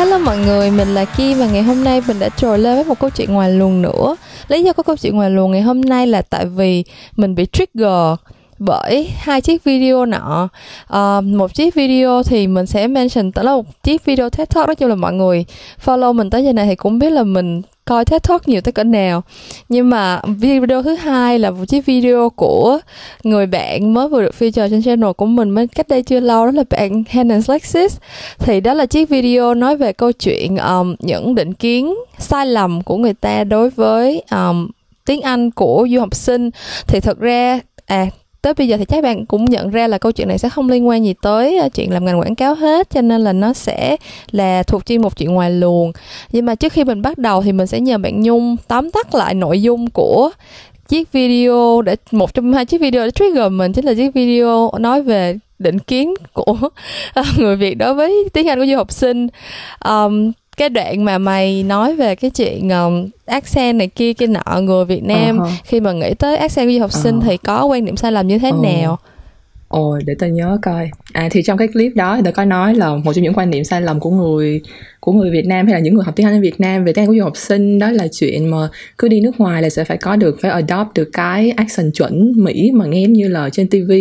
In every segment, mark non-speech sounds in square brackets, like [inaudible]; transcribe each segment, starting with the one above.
Hello mọi người, mình là Kim và ngày hôm nay mình đã trồi lên với một câu chuyện ngoài luồng nữa. Lý do có câu chuyện ngoài luồng ngày hôm nay là tại vì mình bị trigger bởi hai chiếc video nọ uh, một chiếc video thì mình sẽ mention tới là một chiếc video TED Talk nói chung là mọi người follow mình tới giờ này thì cũng biết là mình coi TED Talk nhiều tới cỡ nào. Nhưng mà video thứ hai là một chiếc video của người bạn mới vừa được feature trên channel của mình mới cách đây chưa lâu đó là bạn Hannah Lexis thì đó là chiếc video nói về câu chuyện um, những định kiến sai lầm của người ta đối với um, tiếng Anh của du học sinh. Thì thực ra à tới bây giờ thì chắc bạn cũng nhận ra là câu chuyện này sẽ không liên quan gì tới ờ, chuyện làm ngành quảng cáo hết cho nên là nó sẽ là thuộc chuyên một chuyện ngoài luồng. Nhưng mà trước khi mình bắt đầu thì mình sẽ nhờ bạn nhung tóm tắt lại nội dung của chiếc video để một trong hai chiếc video để trigger mình chính là chiếc video nói về định kiến của [laughs] người Việt đối với tiếng Anh của du học sinh. Um, cái đoạn mà mày nói về cái chuyện um, accent này kia kia nọ người Việt Nam uh-huh. khi mà nghĩ tới accent của du học sinh uh-huh. thì có quan điểm sai lầm như thế uh-huh. nào? Ồ, để tao nhớ coi. À thì trong cái clip đó tao có nói là một trong những quan niệm sai lầm của người của người Việt Nam hay là những người học tiếng Anh ở Việt Nam về tiếng Anh của du học sinh đó là chuyện mà cứ đi nước ngoài là sẽ phải có được phải adopt được cái accent chuẩn Mỹ mà nghe như là trên TV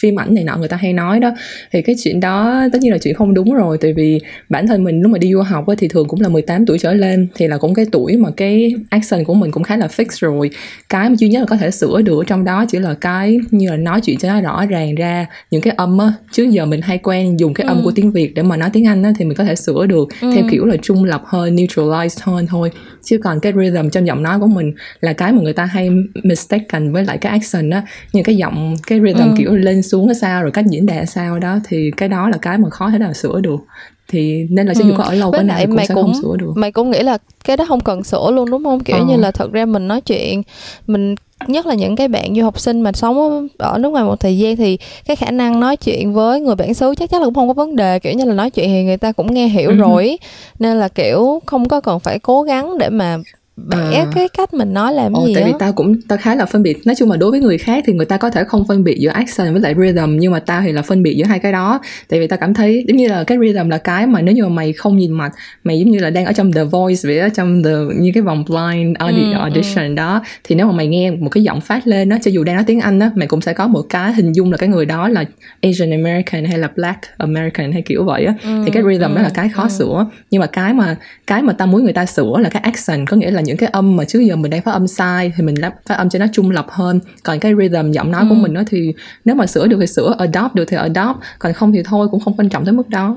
phim ảnh này nọ người ta hay nói đó thì cái chuyện đó tất nhiên là chuyện không đúng rồi tại vì bản thân mình lúc mà đi du học ấy, thì thường cũng là 18 tuổi trở lên thì là cũng cái tuổi mà cái accent của mình cũng khá là fix rồi cái mà duy nhất là có thể sửa được trong đó chỉ là cái như là nói chuyện cho nó rõ ràng ra những cái âm á chứ giờ mình hay quen dùng cái âm ừ. của tiếng việt để mà nói tiếng anh á thì mình có thể sửa được ừ. theo kiểu là trung lập hơn neutralized hơn thôi chứ còn cái rhythm trong giọng nói của mình là cái mà người ta hay mistaken với lại cái accent á như cái giọng cái rhythm ừ. kiểu lên xuống sao rồi cách diễn đạt sao đó thì cái đó là cái mà khó thể nào sửa được thì nên là cho dù ừ. có ở lâu cái nào cũng sẽ cũng, không sửa được mày cũng nghĩ là cái đó không cần sửa luôn đúng không kiểu ờ. như là thật ra mình nói chuyện mình nhất là những cái bạn du học sinh mà sống ở nước ngoài một thời gian thì cái khả năng nói chuyện với người bản xứ chắc chắn là cũng không có vấn đề kiểu như là nói chuyện thì người ta cũng nghe hiểu ừ. rồi nên là kiểu không có cần phải cố gắng để mà bẻ à. cái cách mình nói làm Ồ, gì tại đó. vì tao cũng tao khá là phân biệt nói chung là đối với người khác thì người ta có thể không phân biệt giữa accent với lại rhythm nhưng mà tao thì là phân biệt giữa hai cái đó tại vì tao cảm thấy giống như là cái rhythm là cái mà nếu như mà mày không nhìn mặt mày giống như là đang ở trong the voice vậy ở trong the như cái vòng blind audi, ừ, audition ừ. đó thì nếu mà mày nghe một cái giọng phát lên đó cho dù đang nói tiếng anh đó mày cũng sẽ có một cái hình dung là cái người đó là asian american hay là black american hay kiểu vậy á ừ, thì cái rhythm ừ, đó là cái khó ừ. sửa nhưng mà cái mà cái mà tao muốn người ta sửa là cái accent có nghĩa là những cái âm mà trước giờ mình đang phát âm sai thì mình phát âm cho nó trung lập hơn. Còn cái rhythm giọng nói ừ. của mình đó thì nếu mà sửa được thì sửa adopt được thì adopt. Còn không thì thôi cũng không quan trọng tới mức đó.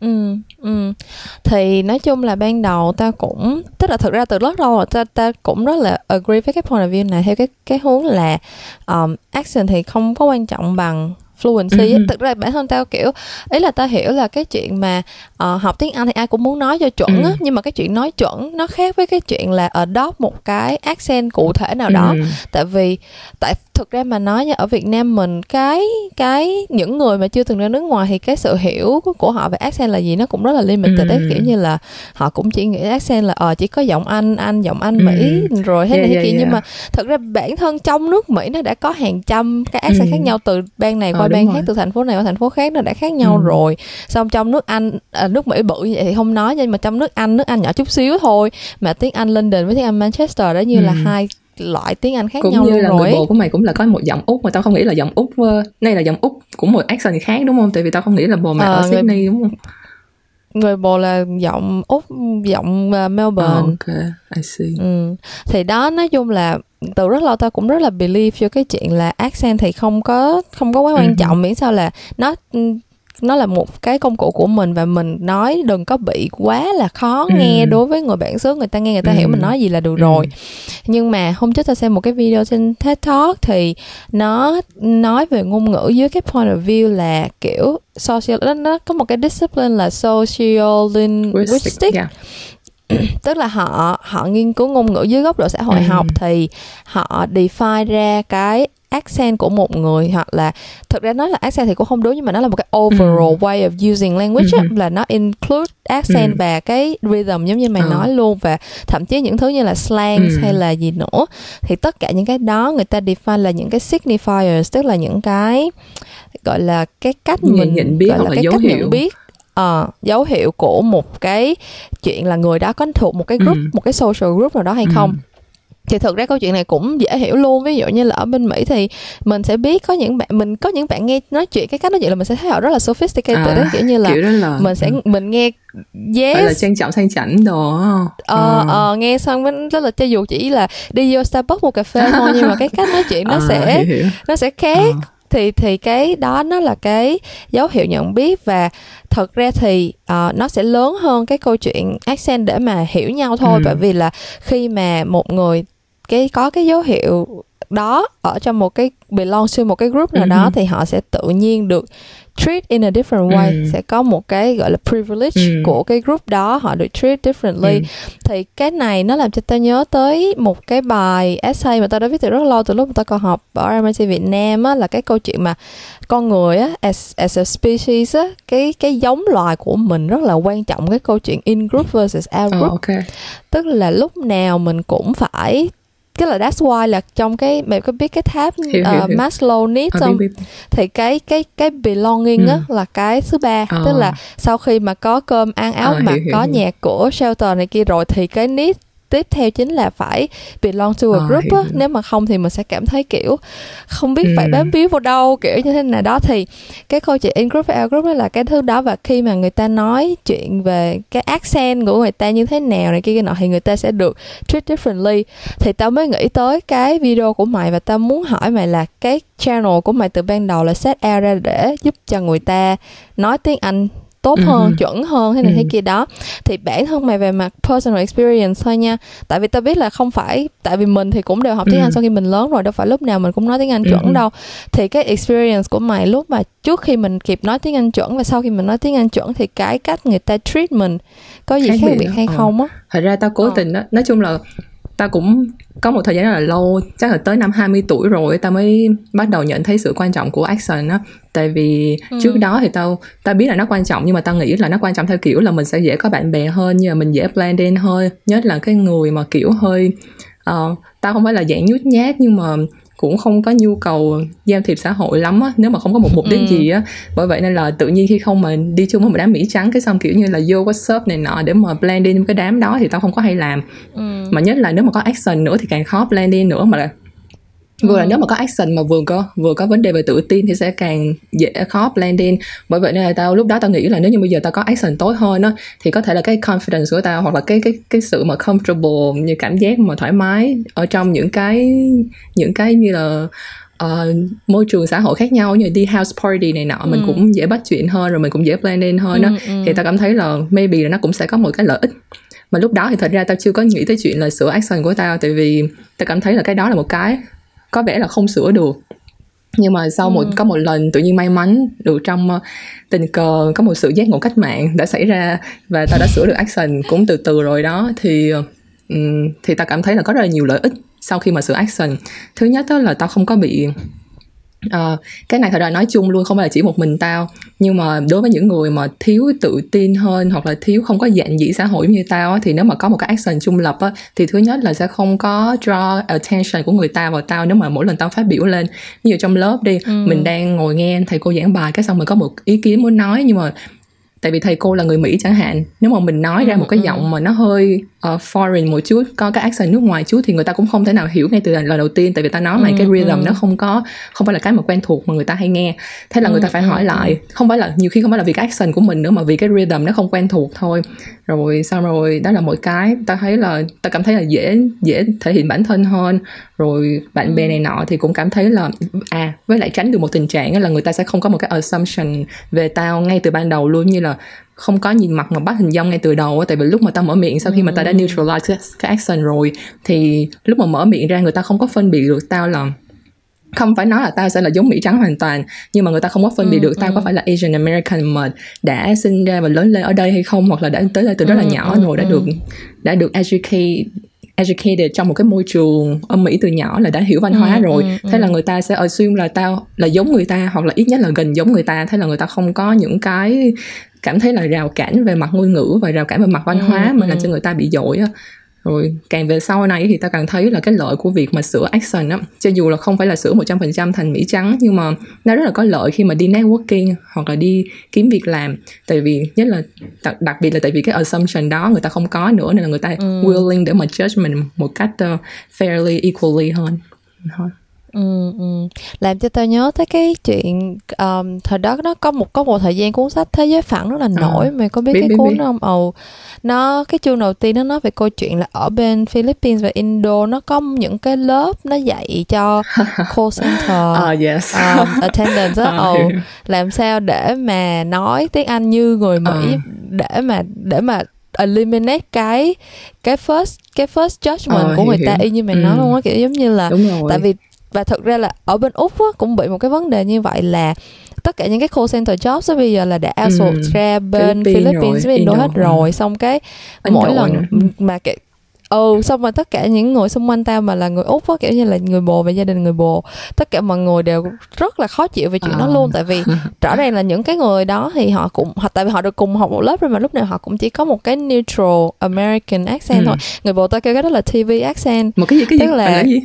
Ừ ừ. Thì nói chung là ban đầu ta cũng tức là thực ra từ rất lâu rồi ta ta cũng rất là agree với cái point of view này. Theo cái cái hướng là um, action thì không có quan trọng bằng fluency ừ. thực ra bản thân tao kiểu ý là tao hiểu là cái chuyện mà uh, học tiếng anh thì ai cũng muốn nói cho chuẩn ừ. á nhưng mà cái chuyện nói chuẩn nó khác với cái chuyện là adopt một cái accent cụ thể nào đó ừ. tại vì tại thực ra mà nói nha ở Việt Nam mình cái cái những người mà chưa từng ra nước ngoài thì cái sự hiểu của họ về accent là gì nó cũng rất là limited ừ. đấy kiểu như là họ cũng chỉ nghĩ accent là ờ chỉ có giọng Anh Anh giọng Anh Mỹ ừ. rồi thế yeah, này thế yeah, kia yeah. nhưng mà thực ra bản thân trong nước Mỹ nó đã có hàng trăm cái accent ừ. khác nhau từ bang này qua ờ, bang khác từ thành phố này qua thành phố khác nó đã khác nhau ừ. rồi xong trong nước Anh à, nước Mỹ bự vậy thì không nói nhưng mà trong nước Anh nước Anh nhỏ chút xíu thôi mà tiếng Anh London với tiếng Anh Manchester đó như ừ. là hai loại tiếng Anh khác cũng nhau như là rồi. người bồ của mày cũng là có một giọng úc mà tao không nghĩ là giọng úc đây là giọng úc cũng một accent khác đúng không tại vì tao không nghĩ là bồ mày à, ở người, Sydney đúng không người bồ là giọng úc giọng uh, Melbourne oh, ok I see ừ. thì đó nói chung là từ rất lâu tao cũng rất là believe cho cái chuyện là accent thì không có không có quá quan uh-huh. trọng miễn sao là nó nó là một cái công cụ của mình và mình nói đừng có bị quá là khó ừ. nghe đối với người bản xứ người ta nghe người ta ừ. hiểu mình nói gì là được ừ. rồi nhưng mà hôm trước ta xem một cái video trên TED Talk thì nó nói về ngôn ngữ dưới cái point of view là kiểu social nó, nó có một cái discipline là social linguistics yeah [clears throat] tức là họ họ nghiên cứu ngôn ngữ dưới góc độ xã hội ừ. học thì họ define ra cái accent của một người hoặc là thực ra nói là accent thì cũng không đúng nhưng mà nó là một cái overall ừ. way of using language ừ. là nó include accent ừ. và cái rhythm giống như mày ừ. nói luôn và thậm chí những thứ như là slang ừ. hay là gì nữa thì tất cả những cái đó người ta define là những cái signifiers tức là những cái gọi là cái cách mình nhận biết gọi là cái dấu cách hiệu. nhận biết uh, dấu hiệu của một cái chuyện là người đó có thuộc một cái group ừ. một cái social group nào đó hay ừ. không thì thực ra câu chuyện này cũng dễ hiểu luôn ví dụ như là ở bên mỹ thì mình sẽ biết có những bạn mình có những bạn nghe nói chuyện cái cách nói chuyện là mình sẽ thấy họ rất là sophisticated à, đấy kiểu như là, kiểu là mình sẽ mình nghe yes là trang trọng sang chảnh đồ ờ, ừ. ờ nghe xong mới rất là cho dù chỉ là đi vô starbucks một cà phê thôi nhưng mà cái cách nói chuyện nó [laughs] à, sẽ hiểu, hiểu. nó sẽ khác à thì thì cái đó nó là cái dấu hiệu nhận biết và thật ra thì uh, nó sẽ lớn hơn cái câu chuyện accent để mà hiểu nhau thôi ừ. bởi vì là khi mà một người cái có cái dấu hiệu đó ở trong một cái belong to một cái group nào đó uh-huh. thì họ sẽ tự nhiên được treat in a different way ừ. sẽ có một cái gọi là privilege ừ. của cái group đó họ được treat differently ừ. thì cái này nó làm cho ta nhớ tới một cái bài essay mà ta đã viết từ rất lâu từ lúc ta còn học ở MIT Việt Nam á là cái câu chuyện mà con người á as, as a species á cái cái giống loài của mình rất là quan trọng cái câu chuyện in group versus out group oh, okay. tức là lúc nào mình cũng phải cái là that's why là trong cái mẹ có biết cái tháp [laughs] hiểu, uh, hiểu, hiểu. Maslow needs ờ, không biết, biết. thì cái cái cái belonging ừ. á là cái thứ ba ờ. tức là sau khi mà có cơm ăn áo ờ, mặc hiểu, có hiểu. nhà cửa shelter này kia rồi thì cái need tiếp theo chính là phải belong to a group á. nếu mà không thì mình sẽ cảm thấy kiểu không biết ừ. phải bám víu vào đâu kiểu như thế nào. Đó thì cái câu chuyện in group out group đó là cái thứ đó. Và khi mà người ta nói chuyện về cái accent của người ta như thế nào này kia kia nọ thì người ta sẽ được treat differently. Thì tao mới nghĩ tới cái video của mày và tao muốn hỏi mày là cái channel của mày từ ban đầu là set out ra để giúp cho người ta nói tiếng Anh tốt hơn uh-huh. chuẩn hơn thế này uh-huh. thế kia đó thì bản thân mày về mặt personal experience thôi nha tại vì tao biết là không phải tại vì mình thì cũng đều học tiếng uh-huh. Anh sau khi mình lớn rồi đâu phải lúc nào mình cũng nói tiếng Anh chuẩn uh-huh. đâu thì cái experience của mày lúc mà trước khi mình kịp nói tiếng Anh chuẩn và sau khi mình nói tiếng Anh chuẩn thì cái cách người ta treat mình có gì khác, khác biệt hay ờ. không á thật ra tao cố ờ. tình đó nói chung là ta cũng có một thời gian rất là lâu chắc là tới năm 20 tuổi rồi ta mới bắt đầu nhận thấy sự quan trọng của action á tại vì ừ. trước đó thì tao ta biết là nó quan trọng nhưng mà tao nghĩ là nó quan trọng theo kiểu là mình sẽ dễ có bạn bè hơn nhưng mà mình dễ blend in hơn nhất là cái người mà kiểu hơi uh, tao không phải là dạng nhút nhát nhưng mà cũng không có nhu cầu giao thiệp xã hội lắm á nếu mà không có một mục đích ừ. gì á bởi vậy nên là tự nhiên khi không mà đi chung với một đám mỹ trắng cái xong kiểu như là vô what's up này nọ để mà blend in cái đám đó thì tao không có hay làm ừ. mà nhất là nếu mà có action nữa thì càng khó blend in nữa mà là vừa là ừ. nếu mà có action mà vừa có vừa có vấn đề về tự tin thì sẽ càng dễ khó blend in bởi vậy nên là tao lúc đó tao nghĩ là nếu như bây giờ tao có action tốt hơn á thì có thể là cái confidence của tao hoặc là cái cái cái sự mà comfortable như cảm giác mà thoải mái ở trong những cái những cái như là uh, môi trường xã hội khác nhau như đi house party này nọ ừ. mình cũng dễ bắt chuyện hơn rồi mình cũng dễ blend in hơn đó ừ, ừ. thì tao cảm thấy là maybe là nó cũng sẽ có một cái lợi ích mà lúc đó thì thật ra tao chưa có nghĩ tới chuyện là sửa action của tao tại vì tao cảm thấy là cái đó là một cái có vẻ là không sửa được nhưng mà sau một ừ. có một lần tự nhiên may mắn được trong uh, tình cờ có một sự giác ngộ cách mạng đã xảy ra và ta đã sửa được action cũng từ từ rồi đó thì um, thì ta cảm thấy là có rất là nhiều lợi ích sau khi mà sửa action thứ nhất đó là tao không có bị Uh, cái này thật ra nói chung luôn không phải là chỉ một mình tao nhưng mà đối với những người mà thiếu tự tin hơn hoặc là thiếu không có dạng dĩ xã hội như tao á, thì nếu mà có một cái action trung lập á, thì thứ nhất là sẽ không có draw attention của người ta vào tao nếu mà mỗi lần tao phát biểu lên ví dụ trong lớp đi ừ. mình đang ngồi nghe thầy cô giảng bài cái xong mình có một ý kiến muốn nói nhưng mà tại vì thầy cô là người mỹ chẳng hạn nếu mà mình nói ra ừ, một cái ừ. giọng mà nó hơi uh, foreign một chút có cái accent nước ngoài chút thì người ta cũng không thể nào hiểu ngay từ lần đầu tiên tại vì ta nói mà ừ, cái rhythm ừ. nó không có không phải là cái mà quen thuộc mà người ta hay nghe. Thế là người ta phải hỏi lại không phải là nhiều khi không phải là vì cái accent của mình nữa mà vì cái rhythm nó không quen thuộc thôi. Rồi xong rồi đó là một cái ta thấy là ta cảm thấy là dễ dễ thể hiện bản thân hơn. Rồi bạn bè này nọ thì cũng cảm thấy là à với lại tránh được một tình trạng là người ta sẽ không có một cái assumption về tao ngay từ ban đầu luôn như là không có nhìn mặt mà bắt hình dong ngay từ đầu tại vì lúc mà tao mở miệng sau khi mà tao đã neutralize cái action rồi thì lúc mà mở miệng ra người ta không có phân biệt được tao là không phải nói là tao sẽ là giống mỹ trắng hoàn toàn nhưng mà người ta không có phân biệt được tao có phải là Asian American mà đã sinh ra và lớn lên ở đây hay không hoặc là đã tới đây từ rất là nhỏ rồi đã được đã được educate educated trong một cái môi trường ở Mỹ từ nhỏ là đã hiểu văn hóa ừ, rồi. ừ, thế ừ. là người ta sẽ assume là tao là giống người ta hoặc là ít nhất là gần giống người ta thế là người ta không có những cái cảm thấy là rào cản về mặt ngôn ngữ và rào cản về mặt văn hóa ừ, mà làm cho người ta bị dội á. Rồi càng về sau này thì ta càng thấy là cái lợi của việc mà sửa accent á cho dù là không phải là sửa 100% thành mỹ trắng nhưng mà nó rất là có lợi khi mà đi networking hoặc là đi kiếm việc làm. Tại vì nhất là đặc, đặc biệt là tại vì cái assumption đó người ta không có nữa nên là người ta ừ. willing để mà judge mình một cách uh, fairly equally hơn. Thôi Ừ, ừ. làm cho tao nhớ tới cái chuyện um, thời đó nó có một có một thời gian cuốn sách thế giới phẳng rất là à, nổi à, mày có biết, biết cái biết, cuốn biết. không ồ nó cái chương đầu tiên nó nói về câu chuyện là ở bên Philippines và Indo nó có những cái lớp nó dạy cho [laughs] call center uh, yes. um, attendant đó [laughs] ồ làm sao để mà nói tiếng Anh như người Mỹ uh. để mà để mà eliminate cái cái first cái first judgment uh, của người hiểu, ta y như mày ừ. nói luôn á kiểu giống như là tại vì và thực ra là ở bên úc á, cũng bị một cái vấn đề như vậy là tất cả những cái call center jobs bây giờ là đã outsource ừ. ra bên Philippines, Philippines với Indo hết rồi xong cái Ấn mỗi lần nữa. mà cái ừ xong rồi tất cả những người xung quanh tao mà là người úc á kiểu như là người bồ và gia đình người bồ tất cả mọi người đều rất là khó chịu về chuyện à. đó luôn tại vì [laughs] rõ ràng là những cái người đó thì họ cũng họ tại vì họ được cùng học một lớp rồi mà lúc nào họ cũng chỉ có một cái neutral American accent ừ. thôi người bồ tao kêu cái đó là TV accent một cái gì cái tức gì? là, là gì?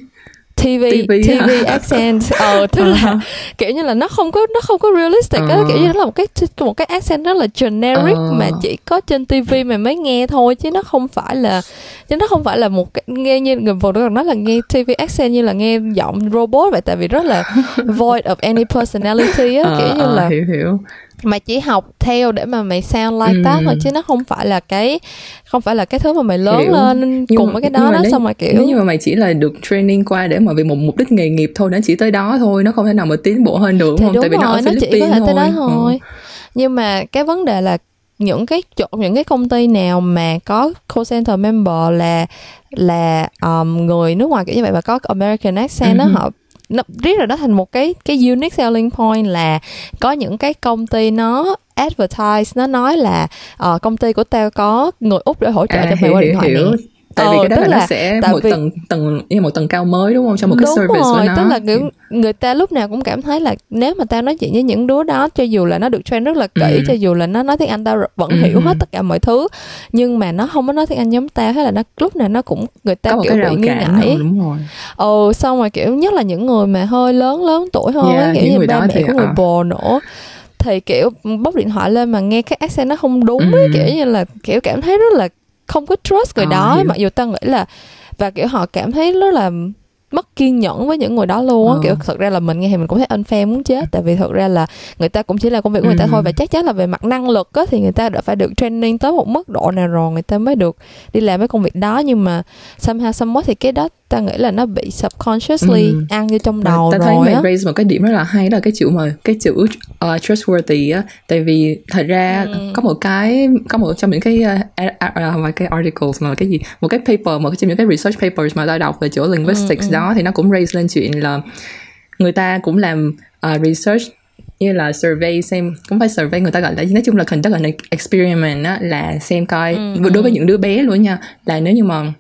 TV TV, TV [laughs] accent ờ tức uh-huh. là kiểu như là nó không có nó không có realistic uh-huh. kiểu như nó là một cái một cái accent rất là generic uh-huh. mà chỉ có trên TV mà mới nghe thôi chứ nó không phải là chứ nó không phải là một cái nghe như người phụ nữ nói là nghe TV accent như là nghe giọng robot vậy tại vì rất là [laughs] void of any personality á uh, kiểu như là hiểu hiểu mà chỉ học theo để mà mày sound like ừ. that thôi chứ nó không phải là cái không phải là cái thứ mà mày lớn Hiểu. lên nhưng cùng mà, với cái đó đó xong rồi kiểu nếu như mà mày chỉ là được training qua để mà vì một mục đích nghề nghiệp thôi nó chỉ tới đó thôi nó không thể nào mà tiến bộ hơn được thì không đúng tại vì rồi, nó, ở nó chỉ có thể tới đó thôi ừ. nhưng mà cái vấn đề là những cái chỗ những cái công ty nào mà có call center member là là um, người nước ngoài kiểu như vậy và có American accent đó uh-huh. họ nó riết rồi đó thành một cái cái unique selling point là có những cái công ty nó advertise nó nói là uh, công ty của tao có người úc để hỗ trợ à, cho mày qua điện thoại hiểu. nè tại ờ, vì cái đó là, là nó sẽ một vì... tầng tầng như một tầng cao mới đúng không trong một cái đúng service rồi, của nó tức là kiểu người ta lúc nào cũng cảm thấy là nếu mà tao nói chuyện với những đứa đó cho dù là nó được train rất là kỹ ừ. cho dù là nó nói tiếng anh tao vẫn ừ. hiểu hết tất cả mọi thứ nhưng mà nó không có nói tiếng anh giống tao hay là nó lúc nào nó cũng người ta Có kiểu bị nghi ngại đúng rồi ừ xong rồi kiểu nhất là những người mà hơi lớn lớn tuổi hơn yeah, kiểu như ba mẹ của người à. bồ nữa thì kiểu bóc điện thoại lên mà nghe cái accent nó không đúng ừ. ấy, kiểu như là kiểu cảm thấy rất là không có trust người à, đó hiểu. mặc dù tao nghĩ là và kiểu họ cảm thấy rất là mất kiên nhẫn với những người đó luôn á ừ. kiểu thật ra là mình nghe thì mình cũng thấy unfair muốn chết tại vì thật ra là người ta cũng chỉ là công việc của người ta thôi và chắc chắn là về mặt năng lực á thì người ta đã phải được training tới một mức độ nào rồi người ta mới được đi làm cái công việc đó nhưng mà somehow somewhat thì cái đó ta nghĩ là nó bị subconsciously ừ. ăn vô trong đầu ta rồi thấy mày raise một cái điểm rất là hay đó là cái chữ mà cái chữ uh, trustworthy á tại vì thật ra ừ. có một cái có một trong những cái uh, uh, cái articles mà cái gì một cái paper một trong những cái research papers mà ta đọc về chỗ linguistics ừ, ừ. Đó thì nó cũng raise lên chuyện là người ta cũng làm uh, research như là survey xem cũng phải survey người ta gọi là nói chung là conduct an experiment á là xem coi ừ, đối với ừ. những đứa bé luôn nha là nếu như mà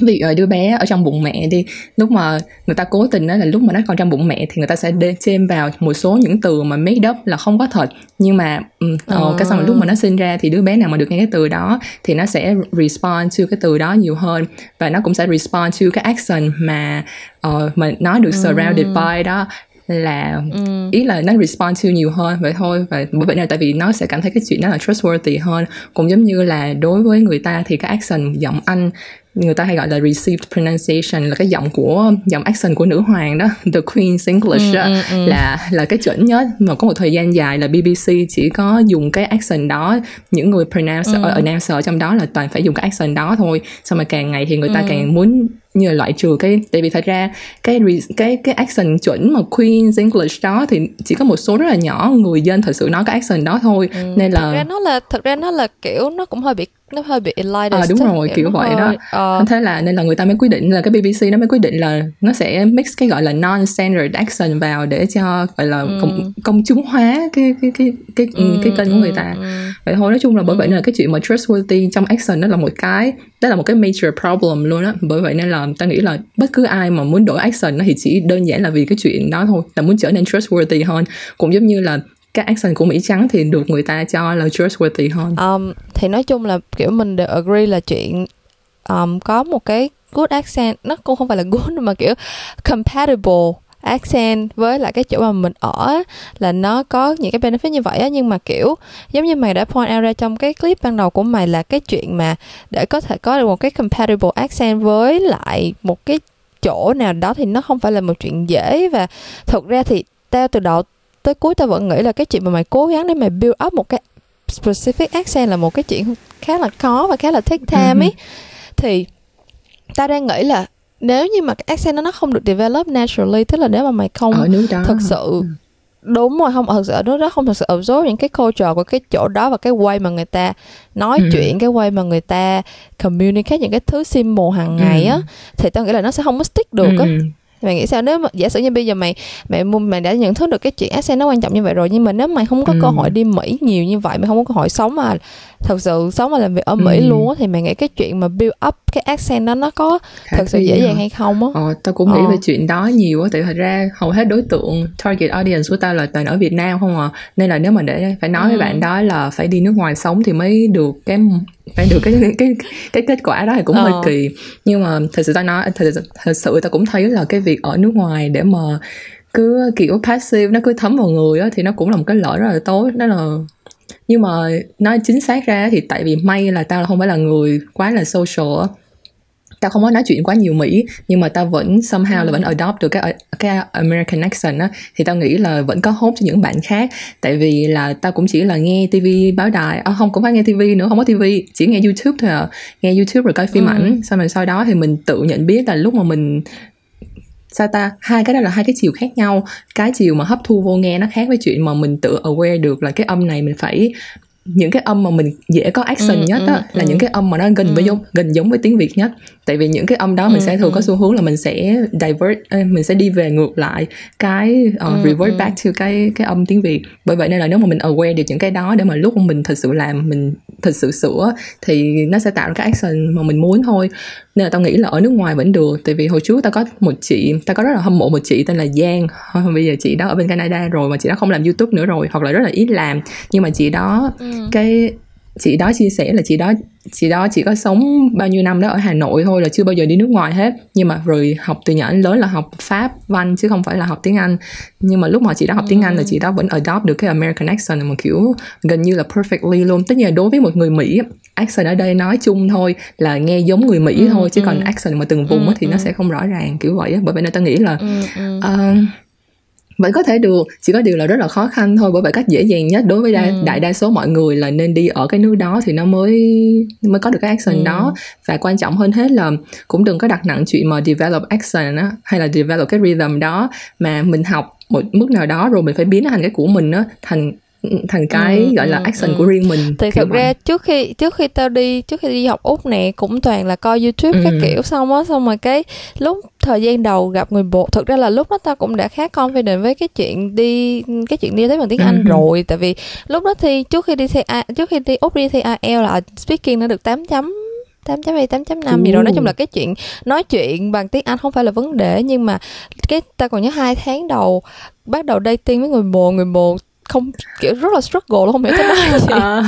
ví dụ đứa bé ở trong bụng mẹ đi lúc mà người ta cố tình đó là lúc mà nó còn trong bụng mẹ thì người ta sẽ thêm vào một số những từ mà made up là không có thật. Nhưng mà um, ờ, cái xong rồi lúc mà nó sinh ra thì đứa bé nào mà được nghe cái từ đó thì nó sẽ respond to cái từ đó nhiều hơn và nó cũng sẽ respond to cái action mà uh, mà nó được surrounded ừ. by đó là ừ. ý là nó respond to nhiều hơn vậy thôi và bởi vậy nên tại vì nó sẽ cảm thấy cái chuyện đó là trustworthy hơn cũng giống như là đối với người ta thì cái action giọng anh người ta hay gọi là received pronunciation là cái giọng của giọng accent của nữ hoàng đó [laughs] the queen's english ừ, đó, ừ, ừ. là là cái chuẩn nhất mà có một thời gian dài là bbc chỉ có dùng cái accent đó những người pronounce ừ. announcer trong đó là toàn phải dùng cái accent đó thôi xong mà càng ngày thì người ta ừ. càng muốn như là loại trừ cái tại vì thật ra cái cái cái accent chuẩn mà Queen's English đó thì chỉ có một số rất là nhỏ người dân thật sự nói cái accent đó thôi ừ. nên là thật ra nó là thật ra nó là kiểu nó cũng hơi bị nó hơi bị elitist à, đúng rồi kiểu, kiểu vậy hơi, đó uh... thế là nên là người ta mới quyết định là cái BBC nó mới quyết định là nó sẽ mix cái gọi là non-standard accent vào để cho gọi là ừ. công, công chúng hóa cái cái cái cái ừ, cái kênh của người ta ừ. Vậy thôi nói chung là bởi ừ. vậy nên là cái chuyện mà trustworthy trong accent đó là một cái đó là một cái major problem luôn á bởi vậy nên là ta nghĩ là bất cứ ai mà muốn đổi nó thì chỉ đơn giản là vì cái chuyện đó thôi là muốn trở nên trustworthy hơn cũng giống như là các accent của Mỹ trắng thì được người ta cho là trustworthy hơn. Um, thì nói chung là kiểu mình đều agree là chuyện um, có một cái good accent nó cũng không phải là good [laughs] mà kiểu compatible accent với lại cái chỗ mà mình ở là nó có những cái benefit như vậy á. Nhưng mà kiểu giống như mày đã point out ra trong cái clip ban đầu của mày là cái chuyện mà để có thể có được một cái compatible accent với lại một cái chỗ nào đó thì nó không phải là một chuyện dễ. Và thực ra thì tao từ đầu tới cuối tao vẫn nghĩ là cái chuyện mà mày cố gắng để mày build up một cái specific accent là một cái chuyện khá là khó và khá là take time ấy. Thì tao đang nghĩ là nếu như mà cái accent nó nó không được develop naturally tức là nếu mà mày không ở nước đó thực sự Ừ. đúng rồi không thực sự ở nước đó không thực sự absorb những cái culture của cái chỗ đó và cái way mà người ta nói Ừ. chuyện cái way mà người ta communicate những cái thứ simple hàng ngày á Ừ. thì tao nghĩ là nó sẽ không có stick được á Ừ. mày nghĩ sao nếu mà giả sử như bây giờ mày mày mày đã nhận thức được cái chuyện accent nó quan trọng như vậy rồi nhưng mà nếu mày không có Ừ. cơ hội đi Mỹ nhiều như vậy mày không có cơ hội sống mà thật sự sống và làm việc ở Mỹ Ừ. luôn á thì mày nghĩ cái chuyện mà build up cái accent đó nó có Khả thật sự dễ hả? dàng hay không á Ờ, tao cũng nghĩ Ờ. về chuyện đó nhiều á tại thật ra hầu hết đối tượng target audience của tao là toàn ở Việt Nam không à nên là nếu mà để phải nói với Ừ. bạn đó là phải đi nước ngoài sống thì mới được cái phải được cái cái cái kết quả đó thì cũng hơi Ờ. kỳ. Nhưng mà thật sự tao nói thật, thật sự tao cũng thấy là cái việc ở nước ngoài để mà cứ kiểu passive nó cứ thấm vào người á thì nó cũng là một cái lợi rất là tốt. Đó là nhưng mà nói chính xác ra thì tại vì may là tao không phải là người quá là social á tao không có nói chuyện quá nhiều Mỹ nhưng mà tao vẫn somehow Ừ. là vẫn adopt được cái cái American accent á thì tao nghĩ là vẫn có hope cho những bạn khác tại vì là tao cũng chỉ là nghe TV báo đài à, không cũng phải nghe TV nữa không có TV chỉ nghe YouTube thôi à nghe YouTube rồi coi phim Ừ. ảnh xong rồi sau đó thì mình tự nhận biết là lúc mà mình sao ta hai cái đó là hai cái chiều khác nhau cái chiều mà hấp thu vô nghe nó khác với chuyện mà mình tự aware được là cái âm này mình phải những cái âm mà mình dễ có action Ừ, nhất á ừ, là ừ. những cái âm mà nó gần với Ừ. giống gần giống với tiếng Việt nhất tại vì những cái âm đó mình Ừ, sẽ thường có ừ. xu hướng là mình sẽ divert ê, mình sẽ đi về ngược lại cái uh, Ừ, revert ừ. back to cái cái âm tiếng Việt bởi vậy nên là nếu mà mình aware được những cái đó để mà lúc mình thật sự làm mình thật sự sửa thì nó sẽ tạo ra cái action mà mình muốn thôi nên là tao nghĩ là ở nước ngoài vẫn được tại vì hồi trước tao có một chị tao có rất là hâm mộ một chị tên là Giang bây giờ chị đó ở bên Canada rồi mà chị đó không làm YouTube nữa rồi hoặc là rất là ít làm nhưng mà chị đó Ừ. cái chị đó chia sẻ là chị đó chị đó chỉ có sống bao nhiêu năm đó ở Hà Nội thôi là chưa bao giờ đi nước ngoài hết nhưng mà rồi học từ nhỏ đến lớn là học Pháp văn chứ không phải là học tiếng Anh nhưng mà lúc mà chị đó học tiếng Anh là chị đó vẫn adopt được cái American accent mà kiểu gần như là perfectly luôn tất nhiên là đối với một người Mỹ accent ở đây nói chung thôi là nghe giống người Mỹ Ừ, thôi chứ ừ. còn accent mà từng vùng Ừ, thì nó ừ. sẽ không rõ ràng kiểu vậy bởi vậy nên tao nghĩ là Ừ, ừ. Ờ, vẫn có thể được chỉ có điều là rất là khó khăn thôi bởi vậy cách dễ dàng nhất đối với đa, Ừ. đại đa số mọi người là nên đi ở cái nước đó thì nó mới mới có được cái accent Ừ. đó và quan trọng hơn hết là cũng đừng có đặt nặng chuyện mà develop accent á hay là develop cái rhythm đó mà mình học một mức nào đó rồi mình phải biến nó thành cái của mình á thành thành cái Ừ, gọi là ừ, accent ừ. của riêng mình thì thật ra trước khi trước khi tao đi trước khi đi học úc nè cũng toàn là coi youtube các Ừ. kiểu xong á xong rồi cái lúc thời gian đầu gặp người bồ thực ra là lúc đó tao cũng đã khá confident với cái chuyện đi cái chuyện đi tới bằng tiếng anh Ừ. rồi tại vì lúc đó thi trước khi đi thi trước khi đi úc đi thi IELTS là speaking nó được 8 chấm 8 chấm hay 8 chấm năm gì rồi nói chung là cái chuyện nói chuyện bằng tiếng Anh không phải là vấn đề nhưng mà cái ta còn nhớ hai tháng đầu bắt đầu dating với người bồ người bồ không kiểu rất là struggle luôn không hiểu tao nói gì Ờ,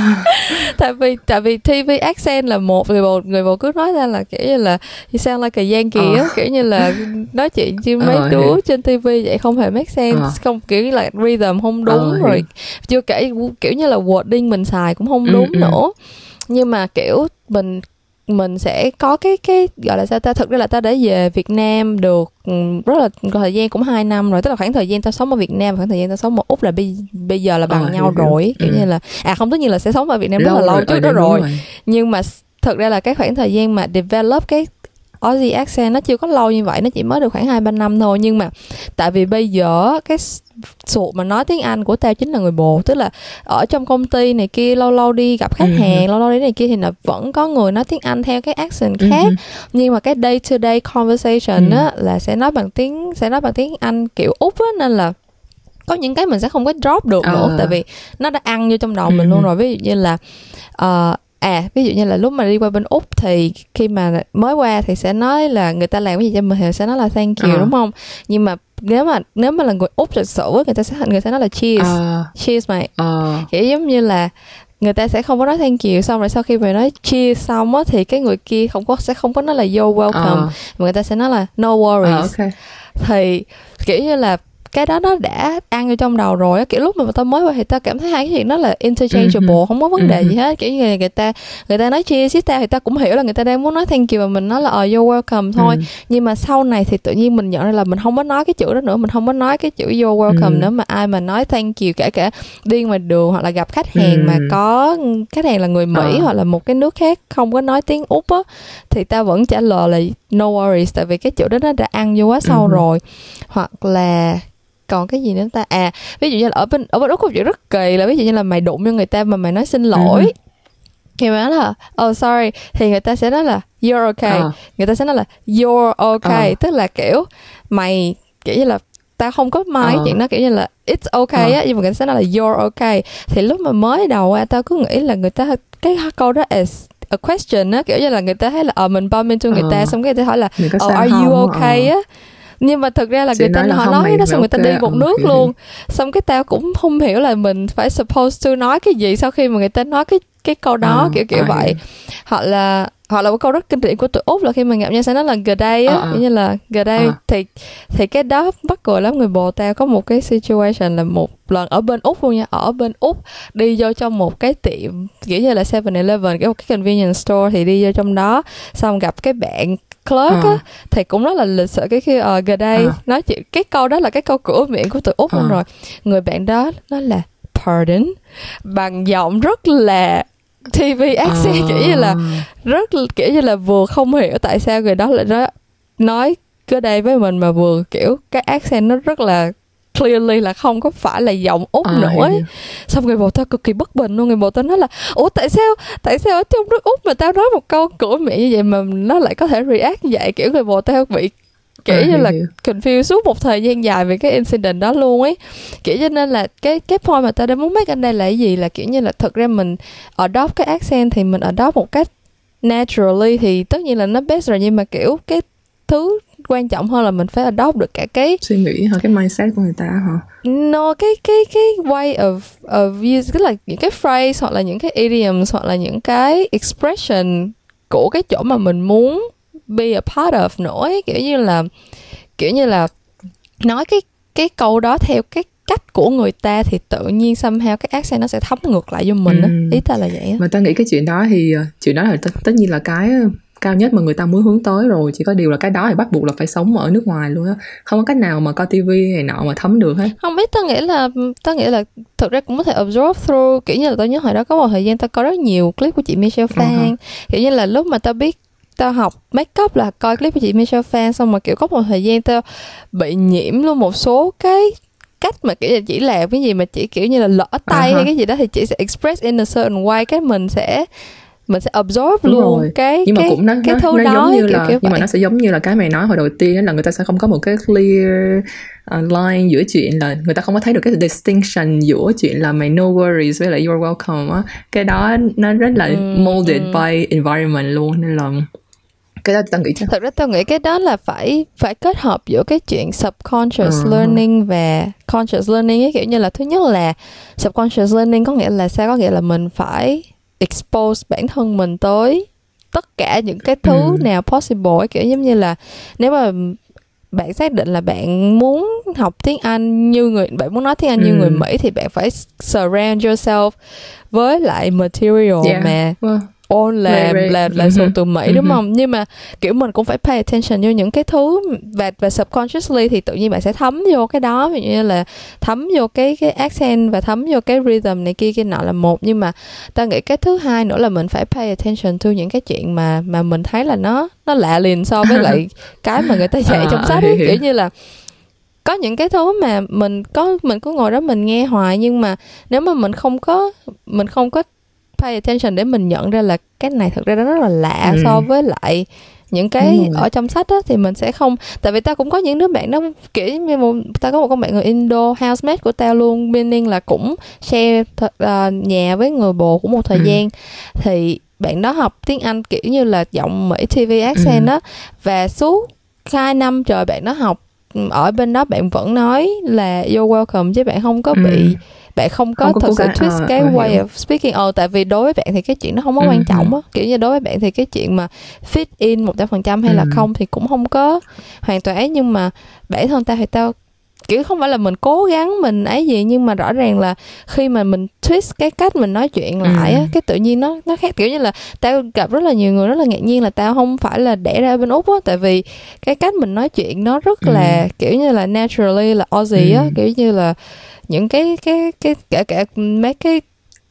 tại vì tại vì TV accent là một người bồ người bồ cứ nói ra là kiểu như là you sound like a Yankee á kiểu như là nói chuyện như Ờ, mấy hiểu. đứa trên TV vậy không hề make sense Ờ. không kiểu như là rhythm không đúng Ờ, rồi hiểu. chưa kể kiểu như là wording mình xài cũng không Ừ, đúng ừ. nữa nhưng mà kiểu mình mình sẽ có cái cái gọi là sao ta? Thực ra là ta đã về Việt Nam được ừ, rất là thời gian cũng 2 năm rồi. Tức là khoảng thời gian tao sống ở Việt Nam khoảng thời gian tao sống ở úc là bây, bây giờ là bằng Ờ, nhau hiểu, rồi. Kiểu Ừ. như là à không tất nhiên là sẽ sống ở Việt Nam rất là lâu ờ, trước đó đúng rồi. nhưng mà thật ra là cái khoảng thời gian mà develop cái Aussie accent nó chưa có lâu như vậy nó chỉ mới được khoảng hai ba năm thôi nhưng mà tại vì bây giờ cái s- sụt mà nói tiếng Anh của tao chính là người bồ tức là ở trong công ty này kia lâu lâu đi gặp khách Ừ. hàng lâu lâu đi này kia thì là vẫn có người nói tiếng Anh theo cái accent Ừ, khác ừ. nhưng mà cái day to day conversation Ừ. á là sẽ nói bằng tiếng sẽ nói bằng tiếng Anh kiểu úc á nên là có những cái mình sẽ không có drop được nữa Ờ. tại vì nó đã ăn vô trong đầu Ừ. mình luôn rồi ví dụ như là ờ, à ví dụ như là lúc mà đi qua bên úc thì khi mà mới qua thì sẽ nói là người ta làm cái gì cho mình thì sẽ nói là thank you Ờ. đúng không? Nhưng mà nếu mà nếu mà là người úc thực sự người ta sẽ người ta nói là cheers Ờ, cheers mate. Ờ, kiểu giống như là người ta sẽ không có nói thank you xong rồi sau khi mày nói cheers xong á thì cái người kia không có sẽ không có nói là you're welcome. Ờ. mà người ta sẽ nói là no worries. Ờ, ok. Thì kiểu như là cái đó nó đã ăn vô trong đầu rồi kiểu lúc mà tao mới qua thì tao cảm thấy hai cái chuyện đó là interchangeable Ừ không có vấn đề Ừ gì hết. Kiểu như người ta người ta nói cheers với tao thì tao cũng hiểu là người ta đang muốn nói thank you và mình nói là ờ you're welcome thôi. Ừ. nhưng mà sau này thì tự nhiên mình nhận ra là mình không có nói cái chữ đó nữa. Mình không có nói cái chữ you're welcome nữa. Mà ai mà nói thank you kể cả đi ngoài đường hoặc là gặp khách hàng mà có khách hàng là người Mỹ Ờ. hoặc là một cái nước khác không có nói tiếng úc á thì tao vẫn trả lời là no worries tại vì cái chữ đó nó đã ăn vô quá sâu rồi. Hoặc là còn cái gì nữa ta à ví dụ như là ở bên ở bên úc có chuyện rất kỳ là ví dụ như là mày đụng vô người ta mà mày nói xin lỗi Ừ. thì mày nói là oh sorry thì người ta sẽ nói là you're okay Ờ. người ta sẽ nói là you're okay Ờ. tức là kiểu mày kiểu như là tao không có mai cái Ờ. chuyện đó kiểu như là it's okay á nhưng mà người ta sẽ nói là you're okay thì lúc mà mới đầu qua tao cứ nghĩ là người ta cái câu đó is a question á kiểu như là người ta thấy là ờ mình bump into người ta Ờ. xong cái người ta hỏi là oh are you okay á nhưng mà thực ra là Chị người ta nói họ nói đó xong người ta đi một ừ, nước kiểu luôn. Xong cái tao cũng không hiểu là mình phải supposed to nói cái gì sau khi mà người ta nói cái cái câu đó Ờ, kiểu kiểu à, vậy. hoặc là hoặc là một câu rất kinh điển của tụi úc là khi mà gặp nhau sẽ nói là good day á. Kiểu như là good day. Ờ. thì thì cái đó mắc cười lắm người bồ tao có một cái situation là một lần ở bên úc luôn nha. Ở bên úc đi vô trong một cái tiệm kiểu như là 7-Eleven cái một cái convenience store thì đi vô trong đó. Xong gặp cái bạn clerk Ờ. á thì cũng rất là lịch sự cái khi ờ gần đây Ờ. nói chuyện cái câu đó là cái câu cửa miệng của tụi úc luôn Ờ. rồi người bạn đó nói là pardon bằng giọng rất là TV accent Ờ. kiểu như là rất kiểu như là vừa không hiểu tại sao người đó lại nói nói cứ đây với mình mà vừa kiểu cái accent nó rất là clearly là không có phải là giọng úc Ờ, nữa ấy. xong người bồ tao cực kỳ bất bình luôn người bồ tao nói là ủa tại sao tại sao ở trong nước úc mà tao nói một câu cửa miệng như vậy mà nó lại có thể react như vậy? Kiểu người bồ tao bị kiểu Ờ, như là confused suốt một thời gian dài về cái incident đó luôn ấy. Kiểu cho nên là cái cái point mà tao đang muốn make ở đây là cái gì? Là kiểu như là thực ra mình adopt cái accent thì mình adopt một cách naturally thì tất nhiên là nó best rồi nhưng mà kiểu cái thứ quan trọng hơn là mình phải adopt được cả cái suy nghĩ hả cái mindset của người ta hả no cái cái cái way of of use tức là những cái phrase hoặc là những cái idioms hoặc là những cái expression của cái chỗ mà mình muốn be a part of nữa ấy. kiểu như là kiểu như là nói cái cái câu đó theo cái cách của người ta thì tự nhiên somehow cái accent nó sẽ thấm ngược lại vô mình Ừ. ý ta là vậy á mà ta nghĩ cái chuyện đó thì ờ, chuyện đó là tất, tất nhiên là cái ờ, cao nhất mà người ta muốn hướng tới rồi. Chỉ có điều là cái đó thì bắt buộc là phải sống ở nước ngoài luôn á. Không có cách nào mà coi tivi này nọ mà thấm được hết. Không biết tao nghĩ là tao nghĩ là thực ra cũng có thể absorb through. Kiểu như là tao nhớ hồi đó có một thời gian tao có rất nhiều clip của chị Michelle Phan. Uh-huh. kiểu như là lúc mà tao biết tao học make up là coi clip của chị Michelle Phan xong mà kiểu có một thời gian tao bị nhiễm luôn một số cái cách mà kiểu là chỉ làm cái gì mà chỉ kiểu như là lỡ tay Uh-huh. hay cái gì đó thì chị sẽ express in a certain way cái mình sẽ mình sẽ absorb Đúng luôn rồi. cái nhưng mà cái cũng nó cái nó, thứ nó đó giống như kiểu, là kiểu nhưng mà vậy. nó sẽ giống như là cái mày nói hồi đầu tiên là người ta sẽ không có một cái clear uh, line giữa chuyện là người ta không có thấy được cái distinction giữa chuyện là mày no worries với lại you're welcome á cái đó nó rất là Ừ, molded ừ. by environment luôn nên là cái đó tao nghĩ chắc thật ra tao nghĩ cái đó là phải phải kết hợp giữa cái chuyện subconscious Ờ. learning và conscious learning ấy kiểu như là thứ nhất là subconscious learning có nghĩa là sao có nghĩa là mình phải expose bản thân mình tới tất cả những cái thứ Ừ. nào possible ấy kiểu giống như là nếu mà bạn xác định là bạn muốn học tiếng Anh như người bạn muốn nói tiếng Anh như Ừ. người Mỹ thì bạn phải surround yourself với lại material Yeah. mà well, ôn là Right, là là Mhm. từ Mỹ đúng Mhm. không? Nhưng mà kiểu mình cũng phải pay attention vô những cái thứ và và subconsciously thì tự nhiên bạn sẽ thấm vô cái đó ví dụ như là thấm vô cái cái accent và thấm vô cái rhythm này kia kia nọ là một nhưng mà ta nghĩ cái thứ hai nữa là mình phải pay attention to những cái chuyện mà mà mình thấy là nó nó lạ liền so với lại [laughs] cái mà người ta dạy À, trong sách ấy. kiểu như là có những cái thứ mà mình có mình cứ ngồi đó mình nghe hoài nhưng mà nếu mà mình không có mình không có pay attention để mình nhận ra là cái này thực ra nó rất là lạ Ừ. so với lại những cái rồi. ở trong sách á thì mình sẽ không tại vì tao cũng có những đứa bạn nó kiểu như một tao có một con bạn người Indo housemate của tao luôn meaning là cũng share th- ờ, nhà với người bồ của một thời Ừ. gian thì bạn đó học tiếng Anh kiểu như là giọng Mỹ TV accent Ừ. đó và suốt hai năm trời bạn đó học ở bên đó bạn vẫn nói là you're welcome chứ bạn không có bị Ừ. bạn không có Không có thực sự twist ờ, cái ờ, way hiểu. of speaking ờ tại vì đối với bạn thì cái chuyện nó không có Ừ, quan trọng ừ. á kiểu như đối với bạn thì cái chuyện mà fit in một trăm phần trăm hay là Ừ. không thì cũng không có hoàn toàn ấy nhưng mà bản thân tao thì tao kiểu không phải là mình cố gắng mình ấy gì nhưng mà rõ ràng là khi mà mình twist cái cách mình nói chuyện lại á Ừ. cái tự nhiên nó nó khác kiểu như là tao gặp rất là nhiều người rất là ngạc nhiên là tao không phải là đẻ ra bên úc á tại vì cái cách mình nói chuyện nó rất Ừ. là kiểu như là naturally là Aussie á Ừ. kiểu như là những cái cái cái kể cả mấy cái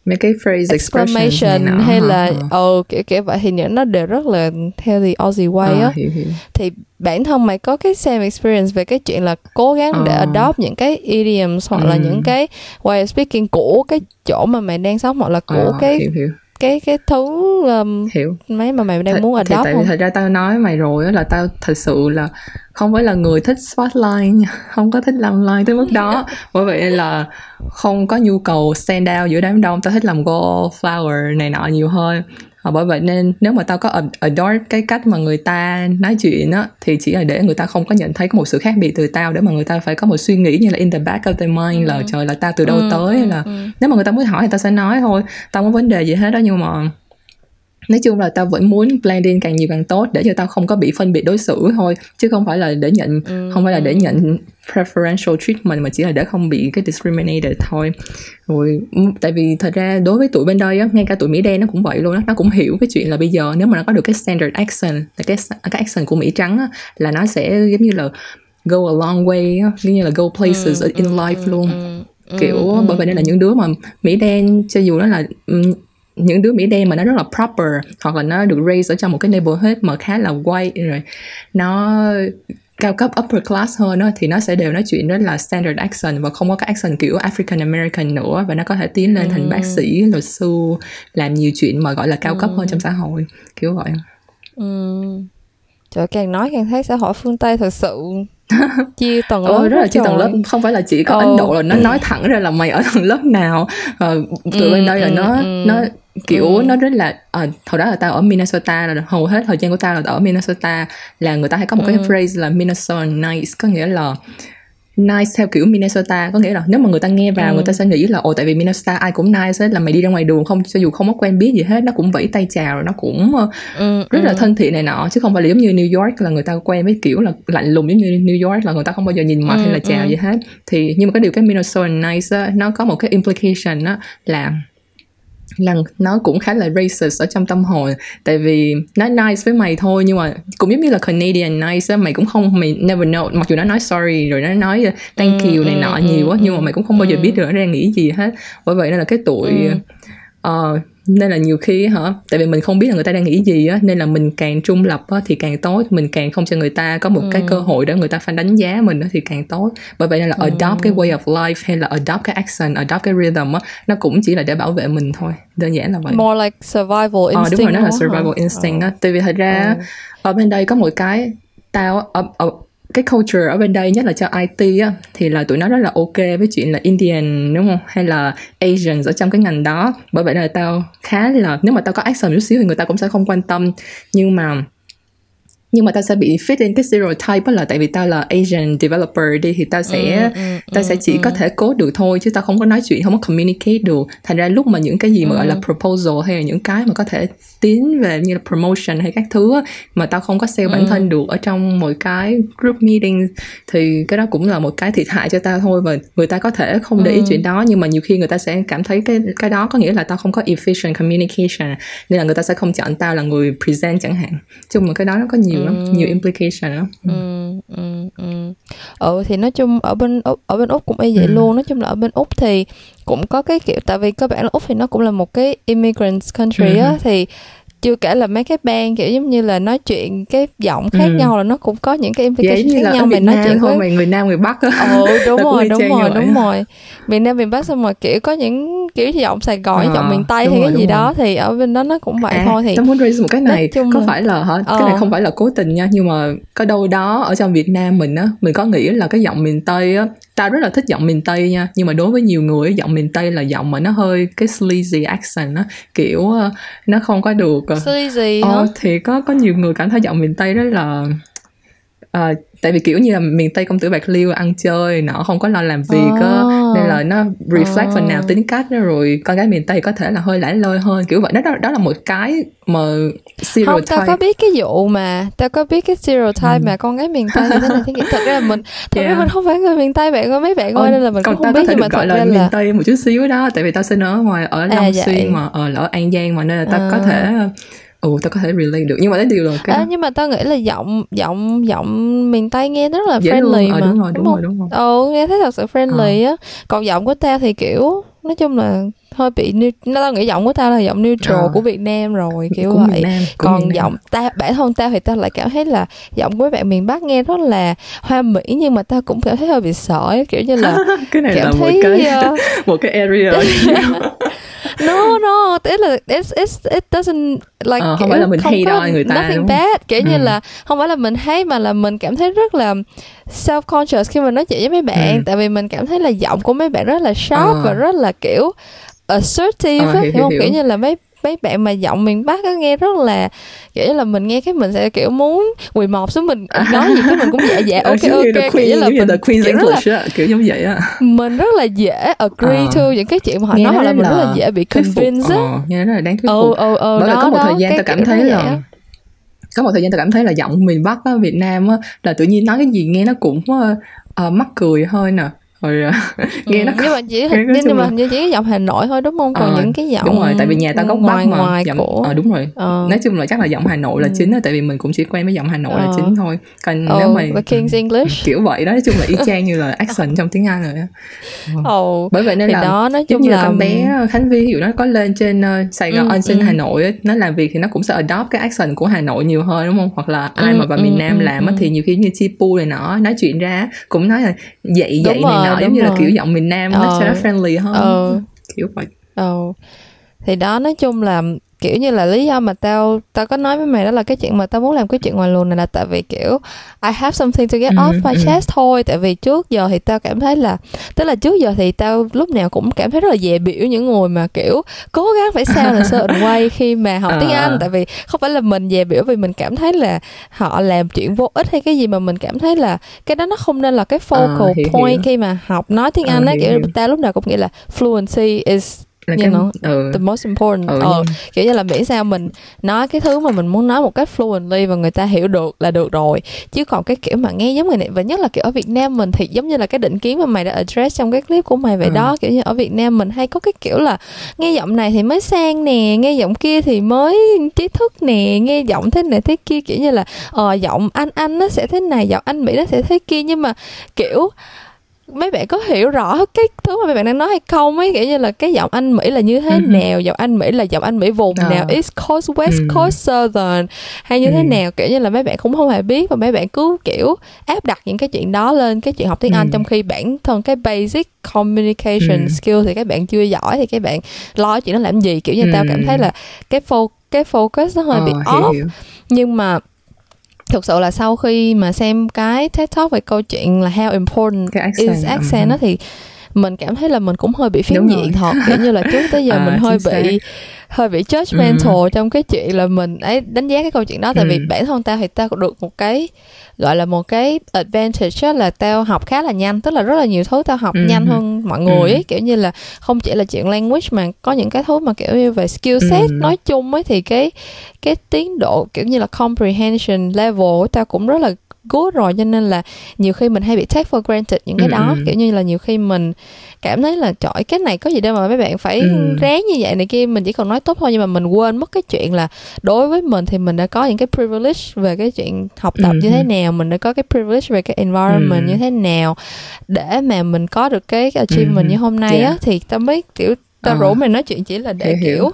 mấy cái phrase expression exclamation này hay là Ờ. ờ kiểu kiểu vậy thì những nó đều rất là theo the Aussie way Ờ, á hiểu hiểu thì bản thân mày có cái same experience về cái chuyện là cố gắng để Ờ. adopt những cái idioms hoặc là Ừ. những cái way of speaking của cái chỗ mà mày đang sống hoặc là của Ờ, cái hiểu hiểu cái cái thứ um, hiểu. mấy mà mày đang Thật- muốn thì adopt tại không? thật ra tao nói mày rồi là tao thật sự là không phải là người thích spotlight [laughs] không có thích làm line tới mức đó. [laughs] Bởi vậy là không có nhu cầu stand out giữa đám đông. Tao thích làm wallflower này nọ nhiều hơn Ờ, bởi vậy nên nếu mà tao có ad- adopt cái cách mà người ta nói chuyện á thì chỉ là để người ta không có nhận thấy có một sự khác biệt từ tao để mà người ta phải có một suy nghĩ như là in the back of their mind là Ừ. trời là tao từ đâu Ừ, tới ừ, là ừ. nếu mà người ta muốn hỏi thì tao sẽ nói thôi tao không có vấn đề gì hết đó nhưng mà nói chung là tao vẫn muốn blend in càng nhiều càng tốt để cho tao không có bị phân biệt đối xử thôi chứ không phải là để nhận Ừ, không phải là để ừ. nhận preferential treatment mà chỉ là để không bị cái discriminated thôi. Rồi ừ, tại vì thật ra đối với tụi bên đây á ngay cả tụi mỹ đen nó cũng vậy luôn á nó cũng hiểu cái chuyện là bây giờ nếu mà nó có được cái standard accent là cái cái accent của mỹ trắng á là nó sẽ giống như là go a long way á giống như là go places Ừ, in ừ, life ừ, luôn. ừ, kiểu ừ, bởi vậy nên là những đứa mà mỹ đen cho dù nó là những đứa mỹ đen mà nó rất là proper hoặc là nó được raise ở trong một cái neighborhood mà khá là white rồi nó cao cấp upper class hơn đó, thì nó sẽ đều nói chuyện rất là standard accent và không có cái accent kiểu African American nữa và nó có thể tiến lên thành Ừ. bác sĩ luật sư làm nhiều chuyện mà gọi là cao cấp hơn trong xã hội kiểu vậy Ừ. Trời càng nói càng thấy xã hội phương Tây thật sự [laughs] chia tầng lớp Ờ, rất là chia tầng lớp không phải là chỉ có Ờ. Ấn Độ là nó nói thẳng ra là mày ở tầng lớp nào ờ, tụi Ừ, bên đây là ừ, nó ừ. nó kiểu Ừ. nó rất là à, hồi đó là tao ở Minnesota là hầu hết thời gian của tao là ở Minnesota là người ta hay có một cái Ừ. phrase là Minnesota nice có nghĩa là nice theo kiểu Minnesota có nghĩa là nếu mà người ta nghe vào Ừ. người ta sẽ nghĩ là ồ tại vì Minnesota ai cũng nice hết là mày đi ra ngoài đường không cho dù không có quen biết gì hết nó cũng vẫy tay chào rồi nó cũng ờ, Ừ, rất là ừ. thân thiện này nọ chứ không phải là giống như New York là người ta quen với kiểu là lạnh lùng giống như New York là người ta không bao giờ nhìn mặt Ừ, hay là chào ừ. gì hết thì nhưng mà cái điều cái Minnesota nice á, nó có một cái implication á là là nó cũng khá là racist ở trong tâm hồn. Tại vì nó nice với mày thôi nhưng mà cũng giống như là Canadian nice á mày cũng không mày never know. Mặc dù nó nói sorry rồi nó nói uh, thank Ừ, you này ừ, nọ ừ, nhiều quá nhưng mà mày cũng không bao giờ biết được nó đang nghĩ gì hết. Bởi vậy nên là cái tuổi Ừ. Ờ, nên là nhiều khi hả tại vì mình không biết là người ta đang nghĩ gì á nên là mình càng trung lập á, thì càng tốt mình càng không cho người ta có một cái Ừ. cơ hội để người ta phải đánh giá mình á, thì càng tốt bởi vậy nên là Ừ. adopt cái way of life hay là adopt cái accent adopt cái rhythm á nó cũng chỉ là để bảo vệ mình thôi đơn giản là vậy More like survival ờ instinct đúng rồi nó là survival hả? instinct Ờ. á tại vì thật ra Ừ. ở bên đây có một cái tao ở, ở, cái culture ở bên đây, nhất là cho IT á, thì là tụi nó rất là ok với chuyện là Indian, đúng không? Hay là Asian ở trong cái ngành đó. Bởi vậy là tao khá là, nếu mà tao có accent chút xíu thì người ta cũng sẽ không quan tâm. Nhưng mà nhưng mà tao sẽ bị fit in cái stereotype là tại vì tao là Asian developer đi thì tao sẽ Ừ, ừ, tao sẽ ừ, chỉ ừ. có thể code được thôi chứ tao không có nói chuyện không có communicate được thành ra lúc mà những cái gì mà gọi là Ừ. proposal hay là những cái mà có thể tiến về như là promotion hay các thứ mà tao không có bản Ừ. thân được ở trong một cái group meeting thì cái đó cũng là một cái thiệt hại cho tao thôi và người ta có thể không để ý Ừ. chuyện đó nhưng mà nhiều khi người ta sẽ cảm thấy cái cái đó có nghĩa là tao không có efficient communication nên là người ta sẽ không chọn tao là người present chẳng hạn chung mà cái đó nó có nhiều lắm Ừ. nhiều implication lắm ừ, ừ, ừ. ừ thì nói chung ở bên úc ở bên úc cũng y vậy Ừ. luôn nói chung là ở bên úc thì cũng có cái kiểu tại vì cơ bản là úc thì nó cũng là một cái immigrant country á Ừ. thì chưa kể là mấy cái bang kiểu giống như là nói chuyện cái giọng khác Ừ. nhau là nó cũng có những cái implication khác nhau Việt nói chuyện với mày người Nam người Bắc á [laughs] ừ đúng rồi đúng rồi đúng rồi miền nam miền bắc xong rồi kiểu có những kiểu giọng sài gòn Ờ, giọng miền tây hay cái gì rồi. đó thì ở bên đó nó cũng vậy À, thôi thì tao muốn raise một cái này có là- phải là hả cái Ờ. này không phải là cố tình nha nhưng mà có đâu đó ở trong Việt Nam mình á mình có nghĩ là cái giọng miền Tây á tao rất là thích giọng miền Tây nha nhưng mà đối với nhiều người á, giọng miền Tây là giọng mà nó hơi cái sleazy accent á kiểu ờ, nó không có được ờ, sleazy hả? Ờ, thì có có nhiều người cảm thấy giọng miền Tây rất là à, tại vì kiểu như là miền tây công tử bạc liêu ăn chơi nọ không có lo làm việc á Oh. nên là nó reflect phần nào Oh. tính cách đó rồi con gái miền tây có thể là hơi lãi lơi hơn kiểu vậy đó đó, đó là một cái mà không tao stereotype có biết cái vụ mà tao có biết cái stereotype mà con gái miền tây như thế này kia thật ra là mình thật ra Yeah. mình không phải người miền tây bạn ơi mấy bạn ơi Ờ, nên là mình còn không biết có nhưng mà thật là ra miền là tây một chút xíu đó tại vì tao sinh ở ngoài ở À, long vậy. xuyên mà ở ở an giang mà nên là tao có À. thể ừ tao có thể relate được. Nhưng mà cái điều là cái à, nhưng mà tao nghĩ là giọng giọng giọng miền tây nghe rất là dễ friendly ờ, mà đúng rồi đúng, không? rồi đúng rồi. Ừ nghe thấy thật sự friendly á. Còn giọng của tao thì kiểu nói chung là hơi bị nó tao nghĩ giọng của tao là giọng neutral Ờ. của Việt Nam rồi kiểu của vậy. Nam còn giọng ta bản thân tao thì tao lại cảm thấy là giọng của bạn miền Bắc nghe rất là hoa mỹ nhưng mà tao cũng cảm thấy hơi bị ấy, kiểu như là [laughs] cái này là cảm một thấy cái ờ, [laughs] một cái area [laughs] no no tức là it's, it's, it doesn't like Ờ, không phải là mình hate on người ta, nothing đúng không? bad kiểu như Ừ. là không phải là mình hate mà là mình cảm thấy rất là self conscious khi mình nói chuyện với mấy bạn Ừ. tại vì mình cảm thấy là giọng của mấy bạn rất là sharp Ờ. và rất là kiểu assertive Ờ, hiểu, hiểu không hiểu, kiểu như là mấy mấy bạn mà giọng miền Bắc á nghe rất là kiểu là mình nghe cái mình sẽ kiểu muốn quỳ mọp xuống mình nói gì cái mình cũng dạ dạ [laughs] ok Ờ, giống như ok the kiểu Queen, là mình Queen's kiểu rất là English á, kiểu giống vậy á. mình rất là dễ agree Ờ. to những cái chuyện mà họ nói hoặc là rất mình rất là là dễ bị phục convince á. ờ, nghe rất là đáng thuyết ừ phục ừ ừ bởi đó có một đó, thời gian tao cảm thấy là có một thời gian tao cảm thấy là giọng miền Bắc á, Việt Nam á là tự nhiên nói cái gì nghe nó cũng ờ, mắc cười thôi nè rồi ờ, nghe ừ, nó nhưng mà chỉ hình nhưng, chung mà là- hình như chỉ cái giọng Hà Nội thôi đúng không? Còn Ờ, những cái giọng đúng rồi tại vì nhà tao gốc ngoài Bắc mà. ngoài giọng của ờ, đúng rồi. Ờ, nói chung là chắc là giọng Hà Nội là Ừ. chính đó tại vì mình cũng chỉ quen với giọng Hà Nội là Ờ. chính thôi. Còn oh, nếu mà the King's English. kiểu vậy đó nói chung là y chang như là [laughs] accent trong tiếng Anh rồi oh, bởi vậy nên thì là đó nói chung như là là con bé Khánh Vi dụ nó có lên trên ờ, Sài Gòn Ừ, trên ừ. Hà Nội á, nó làm việc thì nó cũng sẽ adopt cái accent của Hà Nội nhiều hơn đúng không? Hoặc là ai Ừ, mà vào ừ, miền Nam ừ, làm ừ. thì nhiều khi như Chipu này nọ nói chuyện ra cũng nói là dậy dậy này rồi, nọ giống như là rồi. kiểu giọng miền Nam nó Ờ. sẽ friendly hơn ờ kiểu vậy ờ thì đó nói chung là kiểu như là lý do mà tao tao có nói với mày đó là cái chuyện mà tao muốn làm cái chuyện ngoài luồng này là tại vì kiểu I have something to get Ừ, off my ừ. chest thôi tại vì trước giờ thì tao cảm thấy là tức là trước giờ thì tao lúc nào cũng cảm thấy rất là dè biểu những người mà kiểu cố gắng phải sound a certain [laughs] way khi mà học tiếng Ờ. Anh tại vì không phải là mình dè biểu vì mình cảm thấy là họ làm chuyện vô ích hay cái gì mà mình cảm thấy là cái đó nó không nên là cái focal Ờ, hiểu, point hiểu. khi mà học nói tiếng Ờ, Anh á hiểu, kiểu hiểu. tao lúc nào cũng nghĩ là fluency is là cái know, ừ, the most important ừ, nhưng- kiểu như là miễn sao mình nói cái thứ mà mình muốn nói một cách fluently và người ta hiểu được là được rồi. Chứ còn cái kiểu mà nghe giống người này và nhất là kiểu ở Việt Nam mình thì giống như là cái định kiến mà mày đã address trong cái clip của mày vậy Ừ. đó. Kiểu như ở Việt Nam mình hay có cái kiểu là nghe giọng này thì mới sang nè nghe giọng kia thì mới trí thức nè nghe giọng thế này thế kia. Kiểu như là ờ giọng anh anh nó sẽ thế này giọng anh mỹ nó sẽ thế kia. Nhưng mà kiểu mấy bạn có hiểu rõ cái thứ mà mấy bạn đang nói hay không ấy kiểu như là cái giọng anh mỹ là như thế Ừ. nào giọng anh mỹ là giọng anh mỹ vùng Ờ. nào east coast west Ừ. coast southern hay như thế Ừ. nào kiểu như là mấy bạn cũng không hề biết và mấy bạn cứ kiểu áp đặt những cái chuyện đó lên cái chuyện học tiếng anh Ừ. trong khi bản thân cái basic communication Ừ. skill thì các bạn chưa giỏi thì các bạn lo chuyện đó làm gì kiểu như tao Ừ. cảm thấy là cái fo- cái focus nó hơi ờ, bị off hiểu. nhưng mà thực sự là sau khi mà xem cái TED Talk về câu chuyện là how important accent, is accent ừ. đó thì mình cảm thấy là mình cũng hơi bị phiến diện thật kiểu như là trước tới giờ [laughs] À, mình hơi bị hơi bị judgmental trong cái chuyện là mình ấy đánh giá cái câu chuyện đó tại vì Ừ. bản thân tao thì tao được một cái gọi là một cái advantage là tao học khá là nhanh tức là rất là nhiều thứ tao học Ừ. nhanh hơn mọi người Ừ. ấy kiểu như là không chỉ là chuyện language mà có những cái thứ mà kiểu như về skill set Ừ. nói chung ấy thì cái cái tiến độ kiểu như là comprehension level của tao cũng rất là good rồi cho nên là nhiều khi mình hay bị take for granted những cái Ừ, đó ừ. kiểu như là nhiều khi mình cảm thấy là trời cái này có gì đâu mà mấy bạn phải Ừ. ráng như vậy này kia mình chỉ cần nói tốt thôi nhưng mà mình quên mất cái chuyện là đối với mình thì mình đã có những cái privilege về cái chuyện học tập Ừ. như thế nào mình đã có cái privilege về cái environment Ừ. như thế nào để mà mình có được cái achievement Ừ. như hôm nay á Yeah. thì tao mới kiểu tao Ờ. rủ mày nói chuyện chỉ là để Hiểu, hiểu. kiểu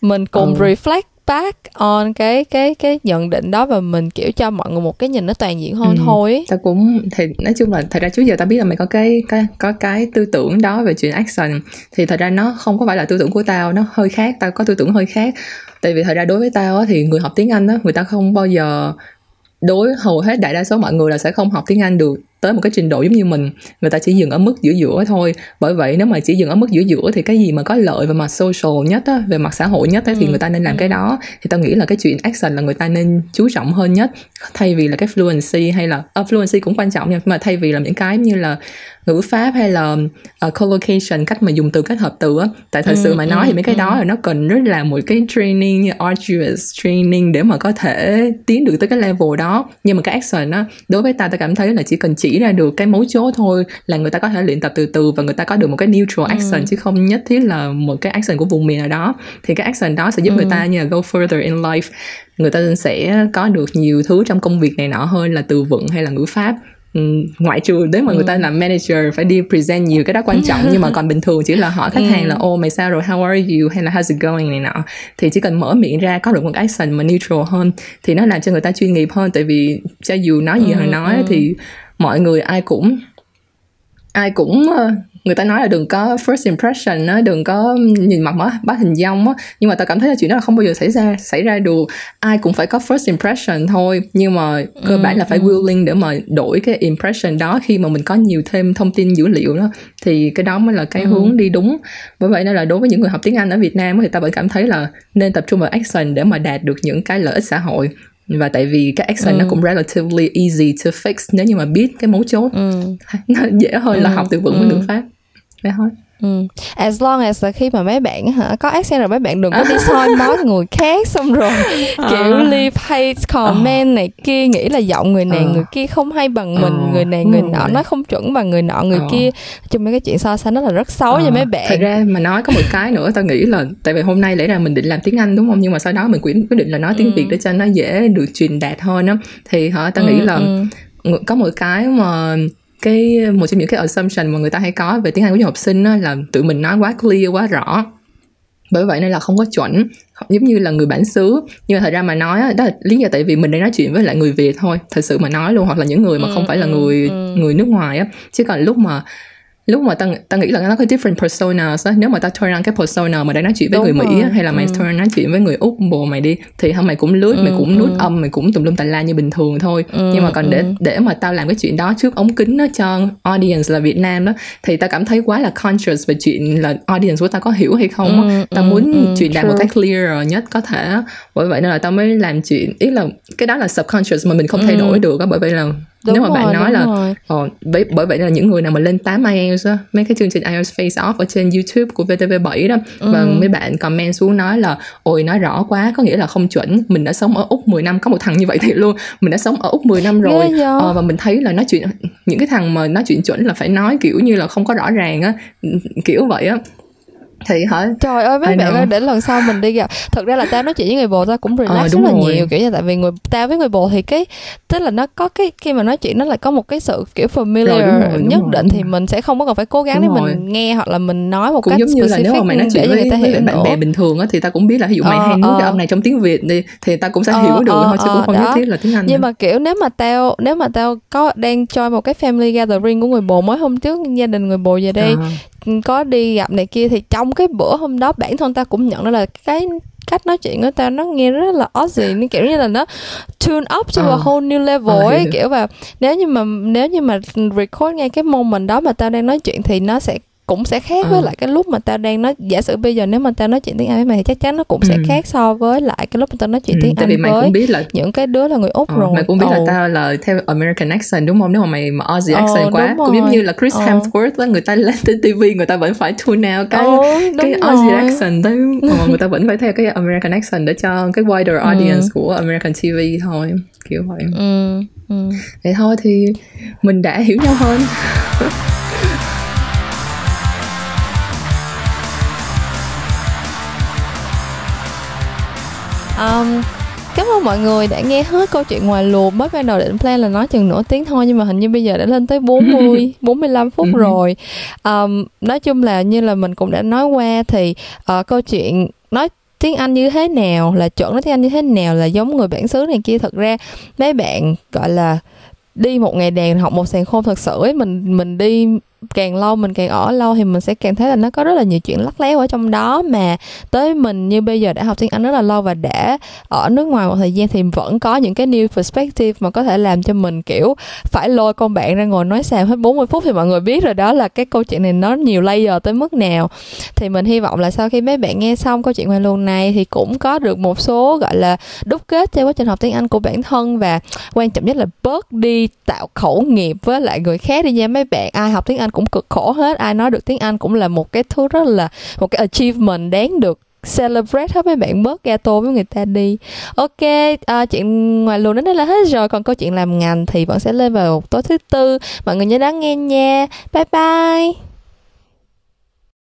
mình cùng Ừ. reflect back on cái cái cái nhận định đó và mình kiểu cho mọi người một cái nhìn nó toàn diện hơn Ừ. thôi tao cũng thì nói chung là thật ra trước giờ tao biết là mày có cái cái có cái tư tưởng đó về chuyện action. Thì thật ra nó không có phải là tư tưởng của tao nó hơi khác tao có tư tưởng hơi khác. Tại vì thật ra đối với tao á, thì người học tiếng anh á người ta không bao giờ đối hầu hết đại đa số mọi người là sẽ không học tiếng anh được tới một cái trình độ giống như mình người ta chỉ dừng ở mức giữa giữa thôi bởi vậy nếu mà chỉ dừng ở mức giữa giữa thì cái gì mà có lợi về mặt social nhất á, về mặt xã hội nhất á, thì ừ. người ta nên làm ừ. cái đó thì tao nghĩ là cái chuyện action là người ta nên chú trọng hơn nhất thay vì là cái fluency hay là uh, fluency cũng quan trọng nhưng mà thay vì là những cái như là ngữ pháp hay là uh, collocation cách mà dùng từ kết hợp từ á tại thật ừ, sự mà nói ừ, thì mấy cái ừ. đó là nó cần rất là một cái training như arduous training để mà có thể tiến được tới cái level đó nhưng mà cái action á đối với ta ta cảm thấy là chỉ cần chỉ ra được cái mấu chốt thôi là người ta có thể luyện tập từ từ và người ta có được một cái neutral action ừ. chứ không nhất thiết là một cái action của vùng miền nào đó. Thì cái action đó sẽ giúp ừ. người ta như là go further in life. Người ta sẽ có được nhiều thứ trong công việc này nọ hơn là từ vựng hay là ngữ pháp. Ừ, ngoại trừ nếu mà người ta ừ. làm manager phải đi present nhiều cái đó quan trọng nhưng mà còn bình thường chỉ là hỏi khách hàng là ô oh, mày sao rồi? How are you? Hay là how's it going? này nọ. Thì chỉ cần mở miệng ra có được một action mà neutral hơn thì nó làm cho người ta chuyên nghiệp hơn. Tại vì cho dù nói gì ừ, họ nói thì mọi người ai cũng ai cũng ờ, người ta nói là đừng có first impression á đừng có nhìn mặt mất bắt hình dong á. Nhưng mà tao cảm thấy là chuyện đó là không bao giờ xảy ra xảy ra được ai cũng phải có first impression thôi. Nhưng mà cơ ừ, bản là phải ừ. willing để mà đổi cái impression đó khi mà mình có nhiều thêm thông tin dữ liệu đó. Thì cái đó mới là cái ừ. hướng đi đúng. Bởi vậy nên là đối với những người học tiếng Anh ở Việt Nam thì tao vẫn cảm thấy là nên tập trung vào action để mà đạt được những cái lợi ích xã hội và tại vì cái action ừ. nó cũng relatively easy to fix nếu như mà biết cái mấu chốt ừ. [laughs] nó dễ hơn ừ. là học từ vựng ừ. ngữ pháp vậy thôi Ừ. As long as là khi mà mấy bạn hả có accent rồi mấy bạn đừng có đi soi mói [laughs] người khác xong rồi à. kiểu leave hate comment à. này kia nghĩ là giọng người này à. người kia không hay bằng mình người này người nọ rồi. nói không chuẩn bằng người nọ người kia chung mấy cái chuyện so sánh đó là rất xấu cho mấy bạn thật ra mà nói có một cái nữa tao nghĩ là tại vì hôm nay lẽ ra mình định làm tiếng anh đúng không nhưng mà sau đó mình quyết định là nói tiếng ừ. việt để cho nó dễ được truyền đạt hơn á thì hả tao ừ, nghĩ là ừ. có một cái mà cái một trong những cái assumption mà người ta hay có về tiếng Anh của học sinh đó là tụi mình nói quá clear quá rõ. Bởi vậy nên là không có chuẩn. Giống như là người bản xứ. Nhưng mà thật ra mà nói đó là lý do tại vì mình đang nói chuyện với lại người việt thôi. Thật sự mà nói luôn hoặc là những người mà không phải là người người nước ngoài á. Chứ còn lúc mà lúc mà ta ta nghĩ là nó có different personas á nếu mà ta turn on cái persona mà đang nói chuyện với Đúng người mỹ á, hay là mày ừ. turn nói chuyện với người úc bồ mày đi thì không mày cũng lướt ừ, mày cũng nút ừ. âm mày cũng tùm lum tà la như bình thường thôi. Ừ, nhưng mà còn để ừ. để mà tao làm cái chuyện đó trước ống kính đó cho audience là việt nam đó thì tao cảm thấy quá là conscious về chuyện là audience của tao có hiểu hay không á. Ừ, tao ừ, muốn ừ, truyền đạt một cách clear nhất có thể bởi vậy nên là tao mới làm chuyện ý là cái đó là subconscious mà mình không thay đổi được á bởi vậy là đúng nếu mà rồi, bạn nói là ờ, bởi, bởi vậy là những người nào mà lên 8 IELTS á mấy cái chương trình IELTS face off ở trên YouTube của VTV7 đó ừ. và mấy bạn comment xuống nói là ôi nói rõ quá có nghĩa là không chuẩn. Mình đã sống ở Úc 10 năm có một thằng như vậy thì luôn. Mình đã sống ở Úc 10 năm rồi. ờ, và mình thấy là nói chuyện những cái thằng mà nói chuyện chuẩn là phải nói kiểu như là không có rõ ràng á kiểu vậy á thì hả? Trời ơi mấy bạn ơi để lần sau mình đi gặp. Thực ra là tao nói chuyện với người bồ tao cũng relax ờ, rất là rồi. nhiều kiểu như tại vì người tao với người bồ thì cái tức là nó có cái khi mà nói chuyện nó lại có một cái sự kiểu familiar rồi, đúng rồi, đúng nhất rồi, định thì mình sẽ không có cần phải cố gắng đúng để rồi. mình nghe hoặc là mình nói một cũng cách giống như là nếu mà mày nói chuyện với, người ta hiểu với bạn bè bình thường á thì ta cũng biết là ví dụ mày ờ, hay nói ờ. cái âm này trong tiếng việt đi thì ta cũng sẽ ờ, hiểu được ờ, thôi chứ cũng không nhất thiết là tiếng anh nhưng mà kiểu nếu mà tao nếu mà tao có đang cho một cái family gathering của người bồ mới hôm trước gia đình người bồ về đây à có đi gặp này kia thì trong cái bữa hôm đó bản thân ta cũng nhận ra là cái cách nói chuyện của ta nó nghe rất là Aussie nó kiểu như là nó tune up to à. a ờ. whole new level à, ấy kiểu và nếu như mà nếu như mà record ngay cái moment đó mà tao đang nói chuyện thì nó sẽ cũng sẽ khác với ờ. lại cái lúc mà tao đang nói giả sử bây giờ nếu mà tao nói chuyện tiếng Anh với mày thì chắc chắn nó cũng sẽ ừ. khác so với lại cái lúc mà tao nói chuyện ừ, tiếng Anh vì mày với cũng biết là những cái đứa là người úc ờ, rồi mày cũng biết là tao là theo American accent đúng không nếu mà mày mà Aussie accent quá cũng giống như là Chris Hemsworth đó người ta lên trên TV người ta vẫn phải tune out cái cái Aussie rồi. accent đấy ờ, [laughs] người ta vẫn phải theo cái American accent để cho cái wider ừ. audience ừ. của American TV thôi kiểu vậy ừ. Ừ. vậy thôi thì mình đã hiểu nhau hơn [laughs] um, Cảm ơn mọi người đã nghe hết câu chuyện ngoài luồng Mới ban đầu định plan là nói chừng nửa tiếng thôi Nhưng mà hình như bây giờ đã lên tới 40 45 [laughs] phút ừ. rồi. Um, Nói chung là như là mình cũng đã nói qua Thì uh, câu chuyện nói tiếng Anh như thế nào Là chuẩn nói tiếng Anh như thế nào Là giống người bản xứ này kia. Thật ra mấy bạn gọi là đi một ngày đèn học một sàn khôn thật sự ấy mình mình đi càng lâu mình càng ở lâu thì mình sẽ càng thấy là nó có rất là nhiều chuyện lắc léo ở trong đó. Mà tới mình như bây giờ đã học tiếng Anh rất là lâu và đã ở nước ngoài một thời gian thì vẫn có những cái new perspective mà có thể làm cho mình, kiểu, phải lôi con bạn ra ngồi nói xàm hết 40 phút thì mọi người biết rồi đó là cái câu chuyện này nó nhiều layer tới mức nào. Thì mình hy vọng là sau khi mấy bạn nghe xong câu chuyện ngoài luồng này thì cũng có được một số, gọi là, đúc kết cho quá trình học tiếng Anh của bản thân và quan trọng nhất là bớt đi tạo khẩu nghiệp với lại người khác đi nha. Mấy bạn ai học tiếng Anh cũng cực khổ hết. Ai nói được tiếng Anh cũng là một cái thứ rất là một cái achievement đáng được celebrate hết. Mấy bạn bớt gato với người ta đi. Ok à, chuyện ngoài luồng đến đây là hết rồi. Còn câu chuyện làm ngành thì vẫn sẽ lên vào tối thứ tư. Mọi người nhớ đón nghe nha. Bye bye.